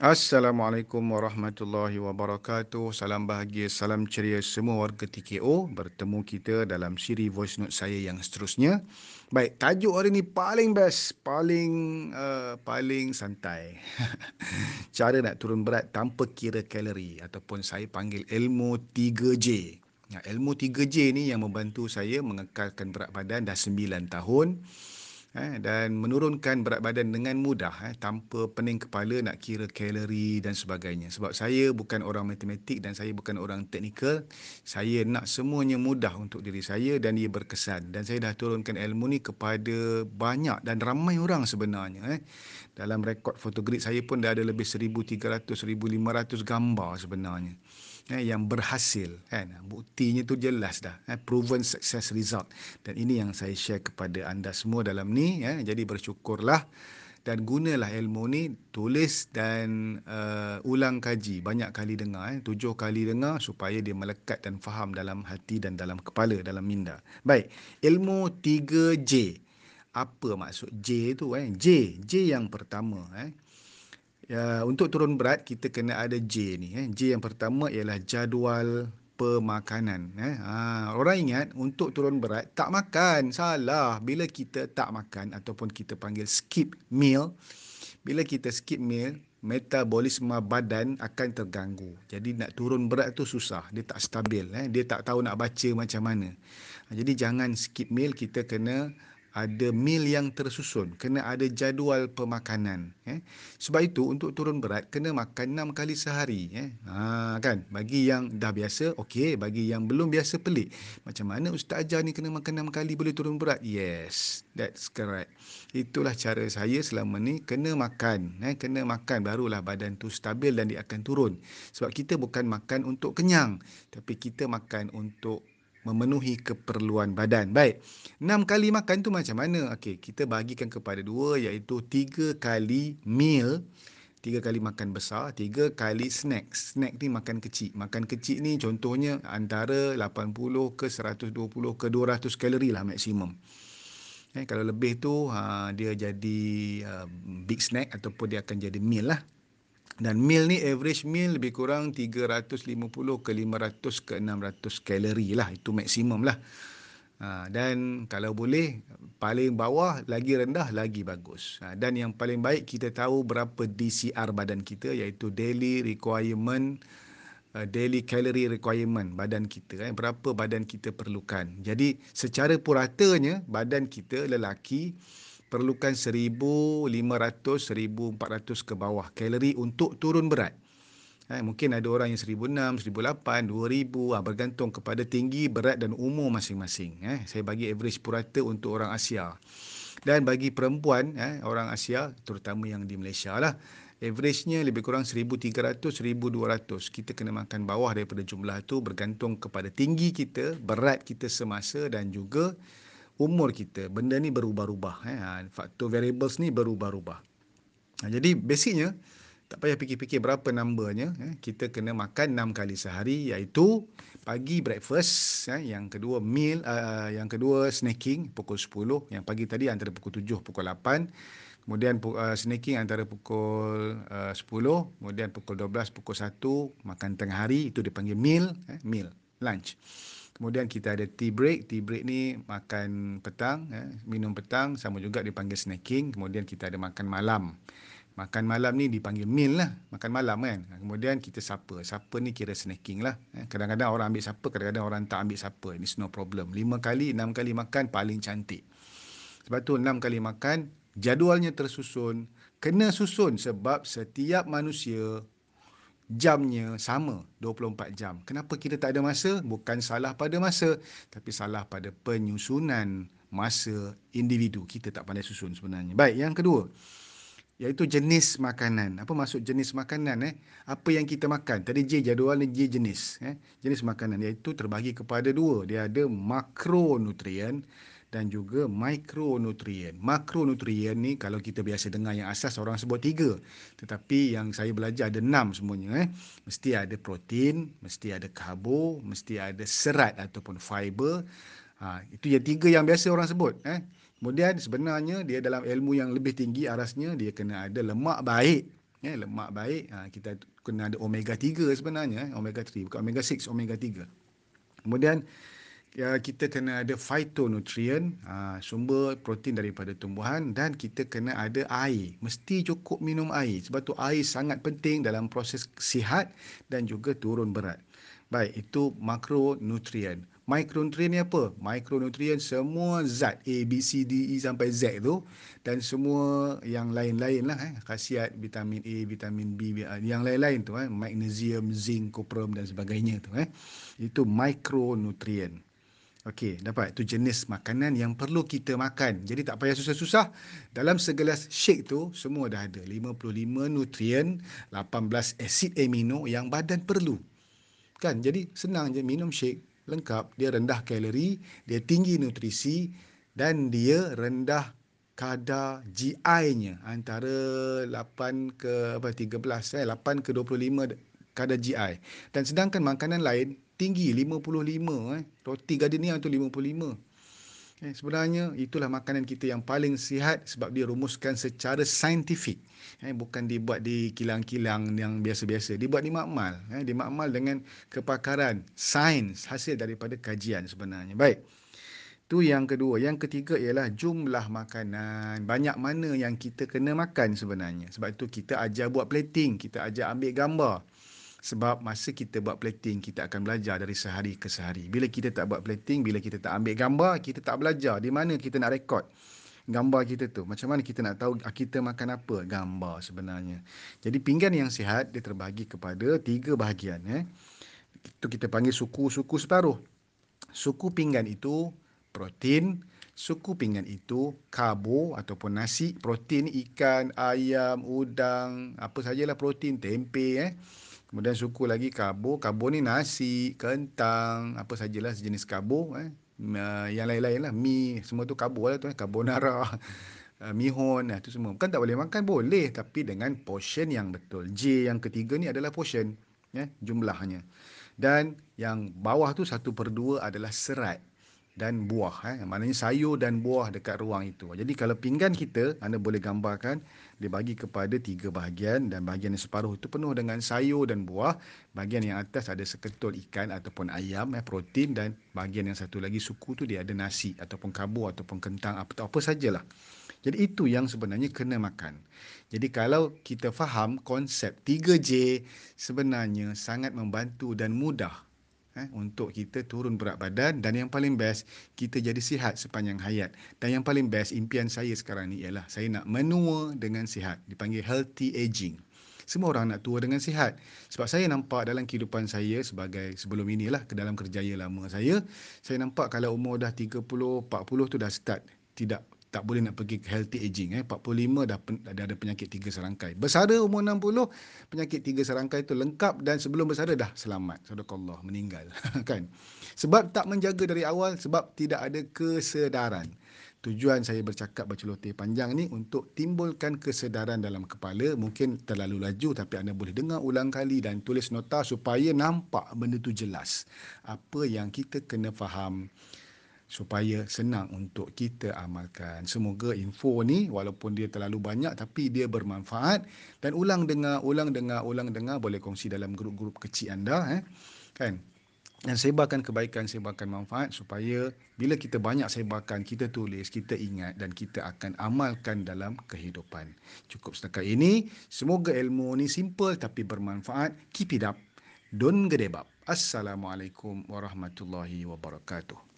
Assalamualaikum warahmatullahi wabarakatuh. Salam bahagia, salam ceria semua warga TKO. Bertemu kita dalam siri voice note saya yang seterusnya. Baik, tajuk hari ni paling best, paling uh, paling santai. Cara nak turun berat tanpa kira kalori ataupun saya panggil ilmu 3J. Ya, ilmu 3J ni yang membantu saya mengekalkan berat badan dah 9 tahun eh, dan menurunkan berat badan dengan mudah eh, tanpa pening kepala nak kira kalori dan sebagainya. Sebab saya bukan orang matematik dan saya bukan orang teknikal. Saya nak semuanya mudah untuk diri saya dan ia berkesan. Dan saya dah turunkan ilmu ni kepada banyak dan ramai orang sebenarnya. Eh. Dalam rekod fotogrid saya pun dah ada lebih 1,300-1,500 gambar sebenarnya eh, yang berhasil kan? Buktinya tu jelas dah eh, proven success result. Dan ini yang saya share kepada anda semua dalam ni eh. jadi bersyukurlah dan gunalah ilmu ni tulis dan uh, ulang kaji. Banyak kali dengar eh. tujuh kali dengar supaya dia melekat dan faham dalam hati dan dalam kepala dalam minda. Baik ilmu 3J apa maksud J tu eh? J J yang pertama eh Ya, untuk turun berat kita kena ada J ni. Eh. J yang pertama ialah jadual pemakanan. Eh. Ha, orang ingat untuk turun berat tak makan. Salah. Bila kita tak makan ataupun kita panggil skip meal. Bila kita skip meal, metabolisme badan akan terganggu. Jadi nak turun berat tu susah. Dia tak stabil. Eh. Dia tak tahu nak baca macam mana. Ha, jadi jangan skip meal. Kita kena ada meal yang tersusun, kena ada jadual pemakanan. Eh. Sebab itu untuk turun berat kena makan enam kali sehari. Eh. Ha, kan? Bagi yang dah biasa, okey. Bagi yang belum biasa, pelik. Macam mana Ustaz ajar ni kena makan enam kali boleh turun berat? Yes, that's correct. Itulah cara saya selama ni kena makan. Eh. Kena makan barulah badan tu stabil dan dia akan turun. Sebab kita bukan makan untuk kenyang. Tapi kita makan untuk memenuhi keperluan badan. Baik, enam kali makan tu macam mana? Okey, kita bagikan kepada dua iaitu tiga kali meal, tiga kali makan besar, tiga kali snack. Snack ni makan kecil. Makan kecil ni contohnya antara 80 ke 120 ke 200 kalori lah maksimum. Eh, kalau lebih tu ha, dia jadi uh, big snack ataupun dia akan jadi meal lah. Dan meal ni average meal lebih kurang 350 ke 500 ke 600 kalori lah. Itu maksimum lah. Ha, dan kalau boleh paling bawah lagi rendah lagi bagus. Ha, dan yang paling baik kita tahu berapa DCR badan kita iaitu daily requirement uh, daily calorie requirement badan kita eh berapa badan kita perlukan. Jadi secara puratanya badan kita lelaki perlukan 1500 1400 ke bawah kalori untuk turun berat. Eh, mungkin ada orang yang 1600, 1800, 2000 ah, bergantung kepada tinggi, berat dan umur masing-masing. Eh, saya bagi average purata untuk orang Asia. Dan bagi perempuan, eh, orang Asia terutama yang di Malaysia lah, averagenya lebih kurang 1300, 1200. Kita kena makan bawah daripada jumlah itu bergantung kepada tinggi kita, berat kita semasa dan juga umur kita. Benda ni berubah-ubah. Eh. Ha, faktor variables ni berubah-ubah. Ha, jadi basicnya, tak payah fikir-fikir berapa numbernya. Eh. Kita kena makan 6 kali sehari iaitu pagi breakfast. Eh. Yang kedua meal, uh, yang kedua snacking pukul 10. Yang pagi tadi antara pukul 7, pukul 8. Kemudian uh, snacking antara pukul uh, 10. Kemudian pukul 12, pukul 1. Makan tengah hari, itu dipanggil meal. Eh. Meal, lunch. Kemudian kita ada tea break. Tea break ni makan petang, eh, minum petang sama juga dipanggil snacking. Kemudian kita ada makan malam. Makan malam ni dipanggil meal lah. Makan malam kan. Kemudian kita supper. Supper ni kira snacking lah. Eh, kadang-kadang orang ambil supper, kadang-kadang orang tak ambil supper. Ini no problem. Lima kali, enam kali makan paling cantik. Sebab tu enam kali makan, jadualnya tersusun. Kena susun sebab setiap manusia jamnya sama 24 jam. Kenapa kita tak ada masa? Bukan salah pada masa, tapi salah pada penyusunan masa individu. Kita tak pandai susun sebenarnya. Baik, yang kedua iaitu jenis makanan. Apa maksud jenis makanan eh? Apa yang kita makan? Tadi J jadual ni J jenis eh. Jenis makanan iaitu terbagi kepada dua. Dia ada makronutrien dan juga mikronutrien. Makronutrien ni kalau kita biasa dengar yang asas orang sebut tiga. Tetapi yang saya belajar ada enam semuanya. Eh. Mesti ada protein, mesti ada karbo, mesti ada serat ataupun fiber. Ha, itu yang tiga yang biasa orang sebut. Eh. Kemudian sebenarnya dia dalam ilmu yang lebih tinggi arasnya dia kena ada lemak baik. Eh, lemak baik. Ha, kita kena ada omega 3 sebenarnya. Eh. Omega 3 bukan omega 6, omega 3. Kemudian ya, kita kena ada phytonutrient, ha, sumber protein daripada tumbuhan dan kita kena ada air. Mesti cukup minum air. Sebab tu air sangat penting dalam proses sihat dan juga turun berat. Baik, itu makronutrien. Mikronutrien ni apa? Mikronutrien semua zat A, B, C, D, E sampai Z tu dan semua yang lain-lain lah eh. khasiat vitamin A, vitamin B, yang lain-lain tu eh. magnesium, zinc, copper dan sebagainya tu eh. Itu mikronutrien. Okey, dapat. Itu jenis makanan yang perlu kita makan. Jadi tak payah susah-susah. Dalam segelas shake tu, semua dah ada. 55 nutrien, 18 asid amino yang badan perlu. Kan? Jadi senang je minum shake. Lengkap. Dia rendah kalori, dia tinggi nutrisi dan dia rendah kadar GI-nya. Antara 8 ke apa 13, eh, 8 ke 25 kadar GI. Dan sedangkan makanan lain tinggi 55 eh. Roti gardenia tu 55 eh sebenarnya itulah makanan kita yang paling sihat sebab dia rumuskan secara saintifik. Eh bukan dibuat di kilang-kilang yang biasa-biasa. Dibuat di makmal eh di makmal dengan kepakaran sains hasil daripada kajian sebenarnya. Baik. Tu yang kedua. Yang ketiga ialah jumlah makanan. Banyak mana yang kita kena makan sebenarnya. Sebab itu kita ajar buat plating kita ajar ambil gambar sebab masa kita buat plating kita akan belajar dari sehari ke sehari. Bila kita tak buat plating bila kita tak ambil gambar kita tak belajar di mana kita nak rekod gambar kita tu. Macam mana kita nak tahu ah, kita makan apa gambar sebenarnya. Jadi pinggan yang sihat dia terbahagi kepada tiga bahagian eh. Itu kita panggil suku-suku separuh. Suku pinggan itu protein suku pinggan itu karbo ataupun nasi. Protein ikan ayam udang apa sajalah protein tempe eh Kemudian suku lagi karbo. Karbo ni nasi, kentang, apa sajalah sejenis karbo. Eh. Yang lain-lain lah. Mi, semua tu karbo lah tu. Eh. Carbonara, uh, mihon, eh. tu semua. Bukan tak boleh makan, boleh. Tapi dengan portion yang betul. J yang ketiga ni adalah portion. Eh, jumlahnya. Dan yang bawah tu satu per dua adalah serat dan buah eh maknanya sayur dan buah dekat ruang itu. Jadi kalau pinggan kita anda boleh gambarkan dibagi kepada tiga bahagian dan bahagian yang separuh itu penuh dengan sayur dan buah. Bahagian yang atas ada seketul ikan ataupun ayam eh protein dan bahagian yang satu lagi suku tu dia ada nasi ataupun karbo ataupun kentang apa apa sajalah. Jadi itu yang sebenarnya kena makan. Jadi kalau kita faham konsep 3J sebenarnya sangat membantu dan mudah eh, untuk kita turun berat badan dan yang paling best kita jadi sihat sepanjang hayat. Dan yang paling best impian saya sekarang ni ialah saya nak menua dengan sihat. Dipanggil healthy aging. Semua orang nak tua dengan sihat. Sebab saya nampak dalam kehidupan saya sebagai sebelum inilah ke dalam kerjaya lama saya saya nampak kalau umur dah 30 40 tu dah start tidak tak boleh nak pergi ke healthy aging eh. 45 dah dah ada penyakit tiga serangkai. Bersara umur 60 penyakit tiga serangkai itu lengkap dan sebelum bersara dah selamat. Sadaqallah meninggal kan? Sebab tak menjaga dari awal sebab tidak ada kesedaran. Tujuan saya bercakap berceloteh panjang ni untuk timbulkan kesedaran dalam kepala. Mungkin terlalu laju tapi anda boleh dengar ulang kali dan tulis nota supaya nampak benda tu jelas. Apa yang kita kena faham supaya senang untuk kita amalkan. Semoga info ni walaupun dia terlalu banyak tapi dia bermanfaat dan ulang dengar, ulang dengar, ulang dengar boleh kongsi dalam grup-grup kecil anda eh. Kan? Dan sebarkan kebaikan, sebarkan manfaat supaya bila kita banyak sebarkan, kita tulis, kita ingat dan kita akan amalkan dalam kehidupan. Cukup setakat ini. Semoga ilmu ni simple tapi bermanfaat. Keep it up. Don't gedebab. Assalamualaikum warahmatullahi wabarakatuh.